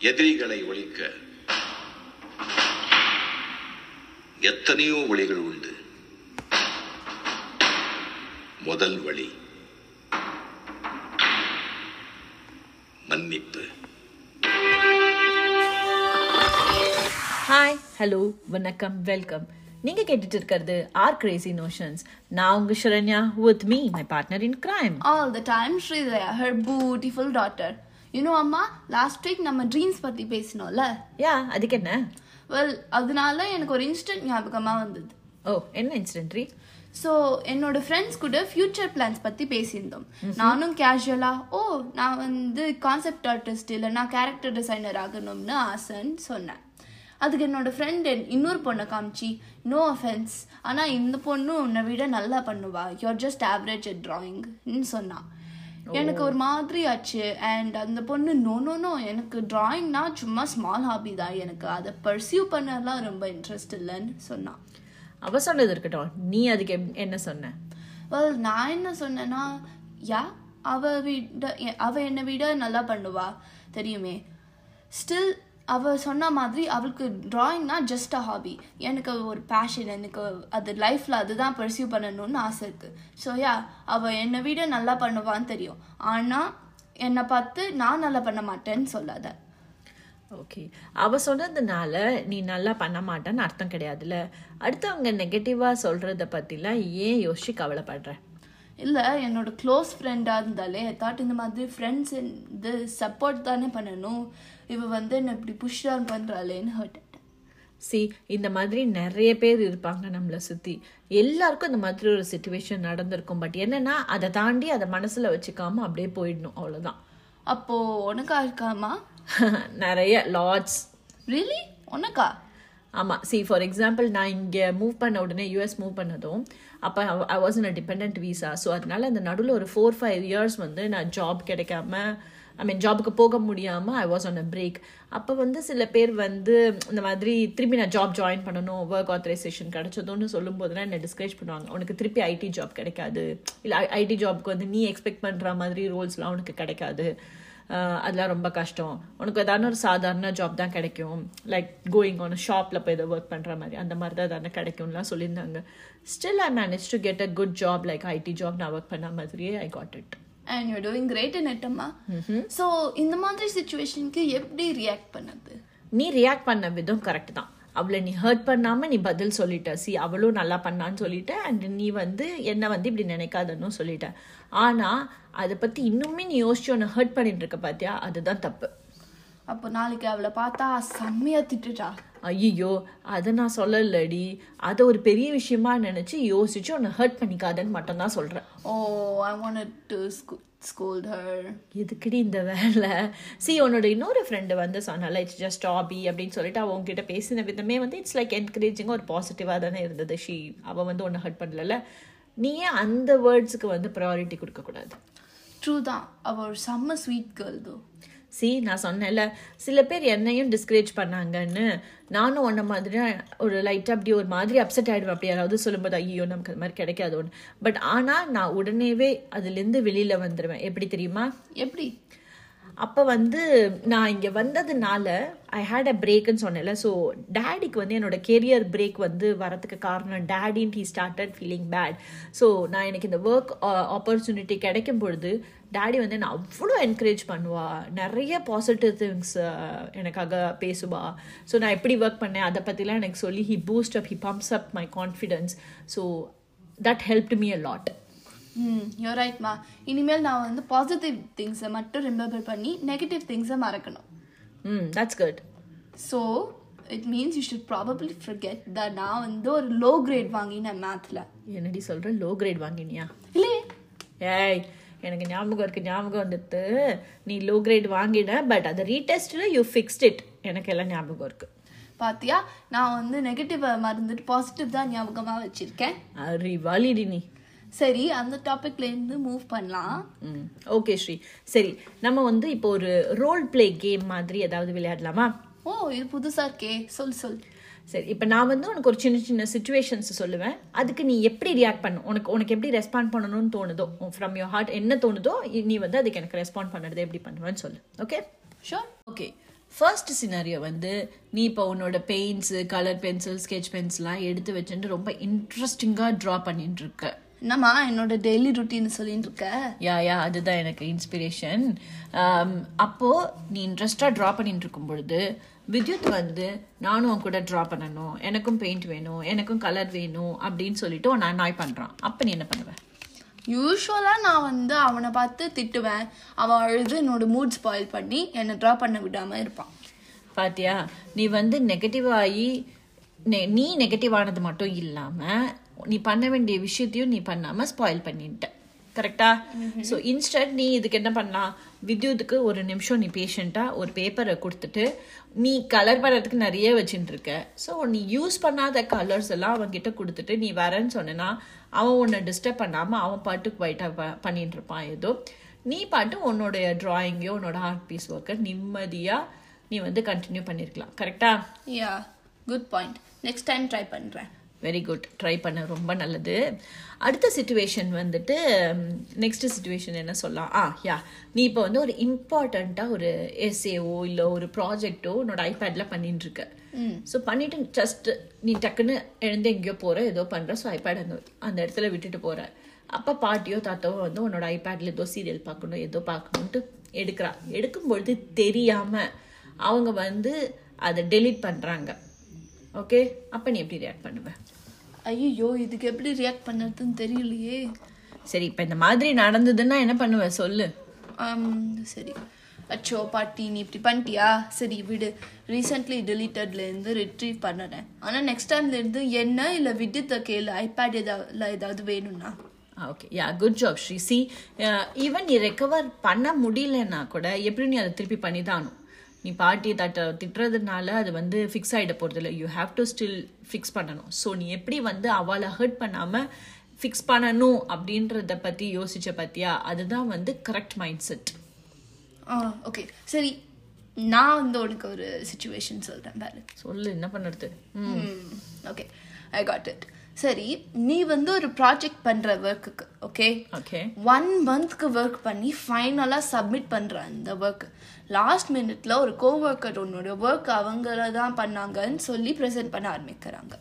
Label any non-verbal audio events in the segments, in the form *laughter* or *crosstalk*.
எதிரிகளை ஒழிக்க எத்தனையோ வழிகள் உண்டு. முதல் வழி மன்னிப்பு. ஹாய் ஹலோ வணக்கம் வெல்கம் நீங்க கேட்டுட்டு இருக்கிறது ஆர் கிரேசி நோஷன்ஸ் நான் உங்க Sharanya with me my partner in crime all the time Sridhaya, her beautiful daughter. Know அம்மா லாஸ்ட் வீக் நம்ம ட்ரீம்ஸ் பத்தி பேசினோம்ல? யா அதுக்கு என்ன? வெல் அதனால எனக்கு ஒரு இன்ஸ்டன்ட் ஞாபகமா வந்தது. ஓ என்ன இன்சிடென்ட்ரி ஸோ என்னோட ஃப்ரெண்ட்ஸ் கூட ஃபியூச்சர் பிளான்ஸ் பத்தி பேசியிருந்தோம். நானும் கேஷுவலா ஓ நான் வந்து கான்செப்ட் ஆர்டிஸ்ட் இல்லைன்னா கேரக்டர் டிசைனர் ஆகணும்னு ஆசைன்னு சொன்னேன். அதுக்கு என்னோட ஃப்ரெண்ட் இன்னொரு பொண்ணை காமிச்சு நோ அஃபென்ஸ் ஆனால் இந்த பொண்ணு உன்னை விட நல்லா பண்ணுவா. You are just average at ட்ராயிங்னு சொன்னான் எனக்கு ஒரு மாதிரி ஆச்சு. அண்ட் அந்த பொண்ணு நோ நோ நோ எனக்கு டிராயிங்னா சும்மா ஸ்மால் ஹாபி தான். எனக்கு அதை பர்சியூ பண்ணலாம் ரொம்ப இன்ட்ரெஸ்ட் இல்லைன்னு சொன்னான் அவ சொன்னது இருக்கட்டும். நீ அதுக்கு என்ன சொன்ன? வெல் நான் என்ன சொன்னேன்னா யா அவ விட அவ என்னை விட நல்லா பண்ணுவா. தெரியுமே. ஸ்டில் அவள் சொன்ன மாதிரி அவளுக்கு ட்ராயிங்னா ஜஸ்ட் அ ஹாபி எனக்கு ஒரு பேஷன் எனக்கு அது லைஃப்பில் அதுதான் பர்சியூ பண்ணணும்னு ஆசை இருக்குது ஸோ யா அவள் என்னை விட நல்லா பண்ணுவான்னு தெரியும். ஆனால் என்னை பார்த்து நான் நல்லா பண்ண மாட்டேன்னு சொல்லாத. ஓகே அவள் சொன்னதுனால நீ நல்லா பண்ண மாட்டேன்னு அர்த்தம் கிடையாதுல்ல? அடுத்தவங்க நெகட்டிவாக சொல்கிறத பற்றிலாம் ஏன் யோசிச்சு கவலைப்படுற? இல்லை என்னோட க்ளோஸ் ஃப்ரெண்டாக இருந்தாலே தாட் இந்த மாதிரி ஃப்ரெண்ட்ஸ் இது சப்போர்ட் தானே பண்ணணும். இவ வந்து என்னை இப்படி புஷ் டவுன் பண்ணுறாளேன்னு ஹர்ட் சி இந்த மாதிரி நிறைய பேர் இருப்பாங்க நம்மளை சுத்தி. எல்லாருக்கும் இந்த மாதிரி ஒரு சுச்சுவேஷன் நடந்திருக்கும். பட் என்னன்னா அதை தாண்டி அதை மனசுல வச்சுக்காம அப்படியே போயிடணும். அவ்வளவுதான். அப்போ உனக்கா இருக்காமா? *laughs* நிறைய லாட்ஸ் ரியலி உனக்கா? ஆமாம் சி ஃபார் எக்ஸாம்பிள் நான் இங்கே மூவ் பண்ண உடனே யூஎஸ் மூவ் பண்ணதும் அப்போ I was in a depend visa so அதனால அந்த நடுவில் ஒரு ஃபோர் ஃபைவ் இயர்ஸ் வந்து நான் ஜாப் கிடைக்காம ஐ மீன் ஜாபுக்கு போக முடியாமல் I was on a break அப்போ வந்து சில பேர் வந்து இந்த மாதிரி திருப்பி நான் ஜாப் ஜாயின் பண்ணணும் ஒர்க் ஆத்தரைசேஷன் கிடைச்சதுன்னு சொல்லும்போதுலாம் என்னை டிஸ்கரேஜ் பண்ணுவாங்க. உனக்கு திருப்பி ஐடி ஜாப் கிடைக்காது. இல்லை ஐடி ஜாப்க்கு வந்து நீ எக்ஸ்பெக்ட் பண்ணுற மாதிரி ரோல்ஸ்லாம் உனக்கு கிடைக்காது. அதெல்லாம் ரொம்ப கஷ்டம். உனக்கு ஏதாவது ஒரு சாதாரண ஜாப் தான் கிடைக்கும். லைக் கோயிங் ஆன் ஷாப்பில் போய் இதை ஒர்க் பண்ணுற மாதிரி. அந்த மாதிரி தான் தானே கிடைக்கும்லாம் சொல்லியிருந்தாங்க. Still I manage to get a good job like IT job நான் ஒர்க் பண்ண மாதிரியே I got it and you doing great in இட்டம்மா so இந்த மாதிரி சுச்சுவேஷனுக்கு எப்படி ரியாக்ட் பண்ணது? நீ ரியாக்ட் பண்ண விதம் கரெக்ட் தான். அவளை நீ ஹர்ட் பண்ணாமல் நீ பதில் சொல்லிட்ட. சி அவளும் நல்லா பண்ணான்னு சொல்லிட்ட. அண்ட் நீ வந்து என்னை வந்து இப்படி நினைக்காதன்னு சொல்லிட்ட. ஆனால் அதை பற்றி இன்னுமே நீ யோசிச்சு உன்னை ஹர்ட் பண்ணிட்டு இருக்க பார்த்தியா அதுதான் தப்பு. அப்போ நாளைக்கு அவளை பார்த்தா செம்மையா திட்டுட்டா ஐயோ அதை நான் சொல்லலடி. அதை ஒரு பெரிய விஷயமா நினைச்சு யோசிச்சு உன்னை ஹர்ட் பண்ணிக்காதன்னு மட்டும்தான் சொல்றேன். ஓ I want to scold her எதுக்குடி இந்த வேலை? சி உன்னோட இன்னொரு ஃப்ரெண்டு வந்து சொன்னால இட்ஸ் ஜஸ்ட் ஹாபி அப்படின்னு சொல்லிட்டு அவ உங்ககிட்ட பேசின விதமே வந்து இட்ஸ் லைக் என்கரேஜிங்காக ஒரு பாசிட்டிவாக தானே இருந்தது. ஷீ அவள் வந்து உன்னை ஹர்ட் பண்ணல நீ ஏன் அந்த வேர்ட்ஸுக்கு வந்து ப்ரையாரிட்டி கொடுக்கக்கூடாது. ட்ரூ தான். அவ ஒரு செம்ம ஸ்வீட் கேர்ள் தோ சி நான் சொன்னேன்ல சில பேர் என்னையும் டிஸ்கரேஜ் பண்ணாங்கன்னு. நானும் உன்ன மாதிரி ஒரு லைட்டாக அப்படி ஒரு மாதிரி அப்செட் ஆகிடுவேன் அப்படி யாராவது சொல்லும்போது ஐயோ நமக்கு அது மாதிரி கிடைக்காது ஒன்று பட் ஆனால் நான் உடனேவே அதுலேருந்து வெளியில் வந்துடுவேன் எப்படி தெரியுமா? எப்படி? அப்போ வந்து நான் இங்கே வந்ததுனால ஐ ஹேட் அ பிரேக்குன்னு சொன்னேன்ல. ஸோ டேடிக்கு வந்து என்னோட கெரியர் பிரேக் வந்து வரத்துக்கு காரணம் டேடின் he started feeling bad so நான் எனக்கு இந்த ஒர்க் ஆப்பர்ச்சுனிட்டி uh, கிடைக்கும் பொழுது டேடி வந்து நான் அவ்வளோ என்கரேஜ் பண்ணுவா. நிறைய பாசிட்டிவ் திங்ஸ் uh, எனக்காக பேசுவா. ஸோ நான் எப்படி ஒர்க் பண்ணேன் அதை பற்றிலாம் எனக்கு சொல்லி he boost up he pumps up my confidence so that help me a lot hmm yo ரைட்மா இனிமேல் நான் வந்து பாசிட்டிவ் திங்ஸை மட்டும் ரிமெம்பர் பண்ணி நெகட்டிவ் திங்ஸை மறக்கணும். ம் that's good so it means you should probably forget that நான் வந்து ஒரு லோ கிரேட் வாங்கினேன் மேத்தில் என்னடி சொல்கிற லோ கிரேட் வாங்கினியா? இல்லையே ஏய் எனக்கு ஞாபகம் இருக்கு ஞாபகம் வந்துட்டு. நீ லோ கிரேட் வாங்கின பட் அதை ரீடெஸ்ட்டில் யூ ஃபிக்ஸ்ட் இட் எனக்கு எல்லாம் ஞாபகம் இருக்கு. பாத்தியா? நான் வந்து நெகட்டிவை மறந்துட்டு பாசிட்டிவ் தான் ஞாபகமாக வச்சுருக்கேன். அறிவாளிடி நீ. சரி அந்த டாபிக்லேருந்து மூவ் பண்ணலாம். ஓகே ஸ்ரீ. சரி நம்ம வந்து இப்போ ஒரு ரோல் ப்ளே கேம் மாதிரி ஏதாவது விளையாடலாமா? ஓ இது புதுசாக இருக்கே. சொல் சொல். சரி இப்போ நான் வந்து உனக்கு ஒரு சின்ன சின்ன சுச்சுவேஷன்ஸ் சொல்லுவேன். அதுக்கு நீ எப்படி ரியாக்ட் பண்ணும் உனக்கு உனக்கு எப்படி ரெஸ்பாண்ட் பண்ணணும்னு தோணுதோ? ஃப்ரம் யோர் ஹார்ட் என்ன தோணுதோ நீ வந்து அதுக்கு எனக்கு ரெஸ்பாண்ட் பண்ணுறது எப்படி பண்ணுவேன்னு சொல்லு. Okay sure okay first scenario வந்து நீ இப்போ உன்னோட பெயிண்ட்ஸு கலர் பென்சில் ஸ்கெச் பென்சில்லாம் எடுத்து வச்சுட்டு ரொம்ப இன்ட்ரெஸ்டிங்காக ட்ரா பண்ணிட்டு இருக்க. என்னம்மா என்னோட டெய்லி ருட்டீன் சொல்லிட்டு இருக்க? யா யா அதுதான் எனக்கு இன்ஸ்பிரேஷன் அப்போது நீ இன்ட்ரெஸ்டாக ட்ரா பண்ணிட்டு இருக்கும் பொழுது வித்யுத் வந்து நானும் உன் கூட ட்ரா பண்ணணும் எனக்கும் பெயிண்ட் வேணும் எனக்கும் கலர் வேணும் அப்படின்னு சொல்லிட்டு உன்னை அனாய் பண்ணுறான் அப்போ நீ என்ன பண்ணுவ? யூஸ்வலாக நான் வந்து அவனை பார்த்து திட்டுவேன். அவன் அழுது என்னோட மூட் ஸ்பாயில் பண்ணி என்னை ட்ரா பண்ண விடாமல் இருப்பான். பாத்தியா நீ வந்து நெகட்டிவ் ஆகி நெ- நீ நெகட்டிவ் ஆனது மட்டும் இல்லாமல் நீ பண்ண வேண்டிய விஷயத்தையும் நீ பண்ணாமல் ஸ்பாயில் பண்ணிட்ட. கரெக்டா ஸோ இன்ஸ்டன்ட் நீ இதுக்கு என்ன பண்ணலாம்? வித்யுத்துக்கு ஒரு நிமிஷம் நீ பேஷண்ட்டாக ஒரு பேப்பரை கொடுத்துட்டு நீ கலர் பண்ணுறதுக்கு நிறைய வச்சுட்டு இருக்க ஸோ நீ யூஸ் பண்ணாத கலர்ஸ் எல்லாம் அவன்கிட்ட கொடுத்துட்டு நீ வரேன்னு சொன்னேன்னா அவன் உன்னை டிஸ்டர்ப் பண்ணாமல் அவன் பாட்டுக்கு ஒயிட்டாக பண்ணிட்டு இருப்பான் ஏதோ. நீ பாட்டு உன்னோடைய ட்ராயிங்கையோ உன்னோட ஆர்ட் பீஸ் ஒர்க்கை நிம்மதியாக நீ வந்து கண்டினியூ பண்ணியிருக்கலாம் கரெக்டா yeah good point next time try பண்ணுறேன் வெரி குட் ட்ரை பண்ண ரொம்ப நல்லது. அடுத்த சுச்சுவேஷன் வந்துட்டு நெக்ஸ்ட் சுச்சுவேஷன் என்ன சொல்லலாம்? ஆ யா. நீ இப்போ வந்து ஒரு இம்பார்ட்டண்ட்டாக ஒரு எஸ்ஏஓ இல்லை ஒரு ப்ராஜெக்டோ உன்னோட ஐபேடில் பண்ணிட்டு இருக்க ஸோ பண்ணிட்டு ஜஸ்ட் நீ டக்குன்னு எழுந்து எங்கேயோ போகிற ஏதோ பண்ணுற ஸோ ஐபேட் அந்த அந்த இடத்துல விட்டுட்டு போகிற அப்போ பாட்டியோ தாத்தாவோ வந்து உன்னோட ஐபேடில் ஏதோ சீரியல் பார்க்கணும் ஏதோ பார்க்கணுன்ட்டு எடுக்கிறா. எடுக்கும்பொழுது தெரியாமல் அவங்க வந்து அதை டெலீட் பண்ணுறாங்க ஓகே அப்போ நீ எப்படி ரியாக்ட் பண்ணுவ? ஐயோ இதுக்கு எப்படி ரியாக்ட் பண்ணுறதுன்னு தெரியலையே. சரி இப்போ இந்த மாதிரி நடந்ததுன்னா என்ன பண்ணுவ? சொல்லு. சரி. அச்சோ பாட்டி நீ இப்படி பண்ணிட்டியா? சரி விடு. ரீசெண்ட்லி இருந்து ரிட்ரீவ் பண்ணுறேன். ஆனால் நெக்ஸ்ட் டைம்லேருந்து என்ன இல்லை விடுத்த கேளு. ஐபேட் ஏதாவது ஏதாவது வேணும்னா. Okay yeah good job Sri see even நீ ரெக்கவர் பண்ண முடியலன்னா கூட எப்படி நீ அதை திருப்பி பண்ணி தானும் நீ பாட்டி தட்ட திட்டுறதுனால அது வந்து ஃபிக்ஸ் ஆகிட போகிறதில்ல you have to still fix பண்ணணும். ஸோ நீ எப்படி வந்து அவளை ஹர்ட் பண்ணாமல் ஃபிக்ஸ் பண்ணணும் அப்படின்றத பற்றி யோசிச்ச பார்த்தியா அதுதான் வந்து கரெக்ட் மைண்ட் செட் ஓகே சரி நான் வந்து உனக்கு ஒரு சுச்சுவேஷன் சொல்கிறேன் பாரு. சொல்லு என்ன பண்ணுறது? ஓகே ஐ காட் இட் சரி நீ வந்து ஒரு ப்ராஜெக்ட் பண்ணுற ஒர்க்குக்கு ஓகே ஓகே ஒன் மந்த்க்கு ஒர்க் பண்ணி ஃபைனலாக சப்மிட் பண்ணுற அந்த ஒர்க் லாஸ்ட் மினிட்ல ஒரு கோஒர்க்கர் உன்னோட ஒர்க் அவங்கள தான் பண்ணாங்கன்னு சொல்லி ப்ரெசென்ட் பண்ண ஆரம்பிக்கிறாங்க.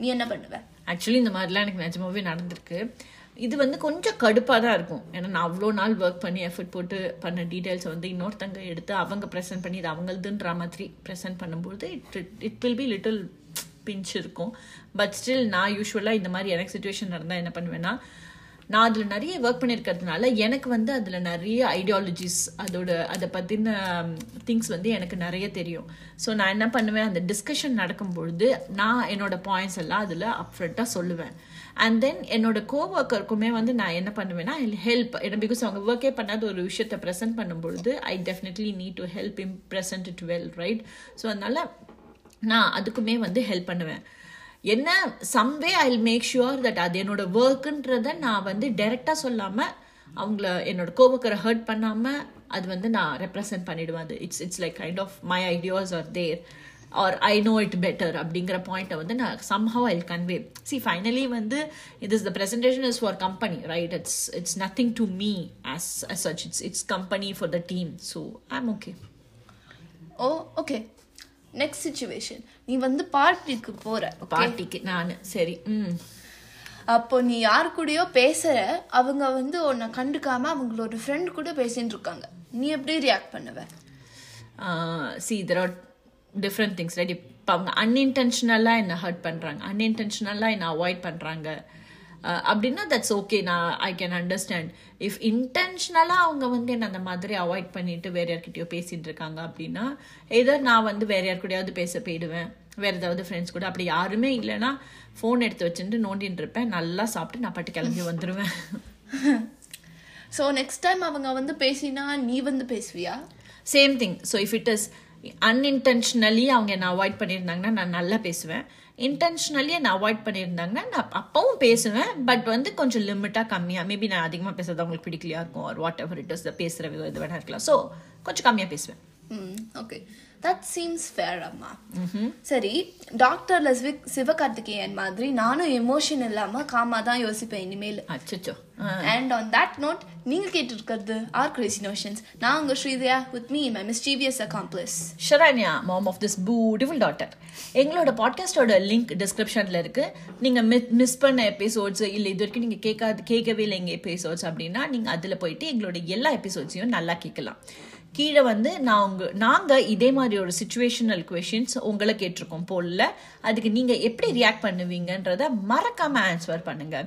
நீ என்ன பண்ணுவ? ஆக்சுவலி இந்த மாதிரிலாம் எனக்கு நிஜமாவே நடந்திருக்கு. இது வந்து கொஞ்சம் கடுப்பாக தான் இருக்கும். ஏன்னா நான் அவ்வளோ நாள் ஒர்க் பண்ணி எஃபர்ட் போட்டு பண்ண டீட்டெயில்ஸ் வந்து இன்னொருத்தங்க எடுத்து அவங்க ப்ரெசென்ட் பண்ணி இது அவங்களதுன்ற மாதிரி ப்ரெசென்ட் பண்ணும்போது it it will be little pinch இருக்கும் பட் ஸ்டில் நான் யூஸ்வலாக இந்த மாதிரி எனக்கு சுச்சுவேஷன் நடந்தால் என்ன பண்ணுவேன்னா நான் அதில் நிறைய ஒர்க் பண்ணியிருக்கிறதுனால எனக்கு வந்து அதில் நிறைய ஐடியாலஜிஸ் அதோட அதை பற்றின திங்ஸ் வந்து எனக்கு நிறைய தெரியும். ஸோ நான் என்ன பண்ணுவேன் அந்த டிஸ்கஷன் நடக்கும்பொழுது நான் என்னோட பாயிண்ட்ஸ் எல்லாம் அதில் அப்ஃப்ரண்ட்டாக சொல்லுவேன். அண்ட் தென் என்னோட கோஒர்க்கருக்குமே வந்து நான் என்ன பண்ணுவேன்னா ஹெல்ப் ஏன்னா பிகாஸ் அவங்க ஒர்க்கே பண்ணாத ஒரு விஷயத்தை ப்ரெசென்ட் பண்ணும்பொழுது I definitely need to help him present it well right so அதனால நான் அதுக்குமே வந்து ஹெல்ப் பண்ணுவேன். என்ன someway I make sure that அது என்னோட ஒர்க்குன்றத நான் வந்து டைரெக்டாக சொல்லாமல் அவங்கள என்னோட கோபக்கரை ஹர்ட் பண்ணாமல் அது வந்து நான் ரெப்ரசன்ட் பண்ணிடுவேன் அது. It's it's like kind of my ideas are there or I know it better அப்படிங்கிற பாயிண்ட்டை வந்து நான் somehow I convey see finally வந்து it is the presentation is for company right it's it's nothing to me as such it's it's company for the team so I am okay oh okay next situation நீ வந்து பார்ட்டிக்கு போற? பார்ட்டிக்கு நான். சரி ம். அப்போ நீ யார் கூடயோ பேசுற அவங்க வந்து உன்னை கண்டுக்காம அவங்களோட ஃப்ரெண்ட் கூட பேசிட்டு இருக்காங்க. நீ எப்படி ரியாக்ட் பண்ணுவ? See there are different things right இப்போ அவங்க அன்இன்டென்ஷனலாக என்னை ஹர்ட் பண்ணுறாங்க அன்இன்டென்ஷனலாக என்னை அவாய்ட் பண்ணுறாங்க அப்படின்னா தட்ஸ் ஓகே நான் ஐ கேன் அண்டர்ஸ்டாண்ட் இஃப் இன்டென்ஷனலாக அவங்க வந்து என்ன அந்த மாதிரி அவாய்ட் பண்ணிட்டு வேற யார்கிட்டயோ பேசிட்டு இருக்காங்க அப்படின்னா எதர் நான் வந்து வேற யார் கூடயாவது பேச போயிடுவேன். வேற ஏதாவது ஃப்ரெண்ட்ஸ் கூட. அப்படி யாருமே இல்லைன்னா ஃபோன் எடுத்து வச்சுட்டு நோண்டின்னு இருப்பேன். நல்லா சாப்பிட்டு நான் பாட்டு கிளம்பி வந்துடுவேன் ஸோ நெக்ஸ்ட் டைம் அவங்க வந்து பேசினா நீ வந்து பேசுவியா? Same thing so if it is unintentionally அவங்க என்னை அவாய்ட் பண்ணியிருந்தாங்கன்னா நான் நல்லா பேசுவேன். இன்டென்ஷனலி என்னை அவாய்ட் பண்ணியிருந்தாங்கன்னா நான் அப்பவும் பேசுவேன் பட் வந்து கொஞ்சம் லிமிட்டாக கம்மியாக மேபி நான் அதிகமாக பேசுறது அவங்களுக்கு பிடிக்கலையா இருக்கும் ஒரு வாட் எவர் இட் இஸ் பேசுகிற இது வேணா இருக்கலாம். ஸோ கொஞ்சம் கம்மியாக பேசுவேன். ஓகே தட் சீம்ஸ் ஃபேர் அம்மா சரி டாக்டர்ல சிவ சிவகார்த்திகேயன் மாதிரி நானும் எமோஷன் இல்லாம காமா தான் யோசிப்பேன் இனிமேல். அச்சச்சோ. அண்ட் ஆன் தட் நோட் நீங்க கேட்டு இருக்கிறது ஆர் கிரேசி நோஷன்ஸ் நான் உங்க Sridhaya with me my mischievous accomplice Sharanya mom of this beautiful daughter எங்களோட பாட்காஸ்டோட லிங்க் டிஸ்கிரிப்ஷனில் இருக்கு. நீங்கள் மிஸ் பண்ண எபிசோட்ஸ் இல்லை இது வரைக்கும் நீங்கள் கேட்காது கேட்கவே இல்லை எங்கள் எபிசோட்ஸ் அப்படின்னா நீங்கள் அதில் போயிட்டு எங்களோட எல்லா எபிசோட்ஸையும் நல்லா கேட்கலாம் கீழே வந்து நான் உங்க நாங்கள் இதே மாதிரி ஒரு சுச்சுவேஷனல் கொஷின்ஸ் உங்களை கேட்டிருக்கோம் போல்ல அதுக்கு நீங்கள் எப்படி ரியாக்ட் பண்ணுவீங்கன்றத மறக்காம ஆன்சர் பண்ணுங்க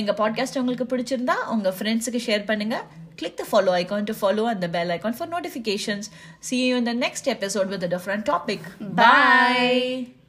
எங்கள் பாட்காஸ்ட் உங்களுக்கு பிடிச்சிருந்தா உங்கள் ஃப்ரெண்ட்ஸுக்கு ஷேர் பண்ணுங்க click the follow icon to follow and the bell icon for notifications. See you in the next episode with a different topic. Bye.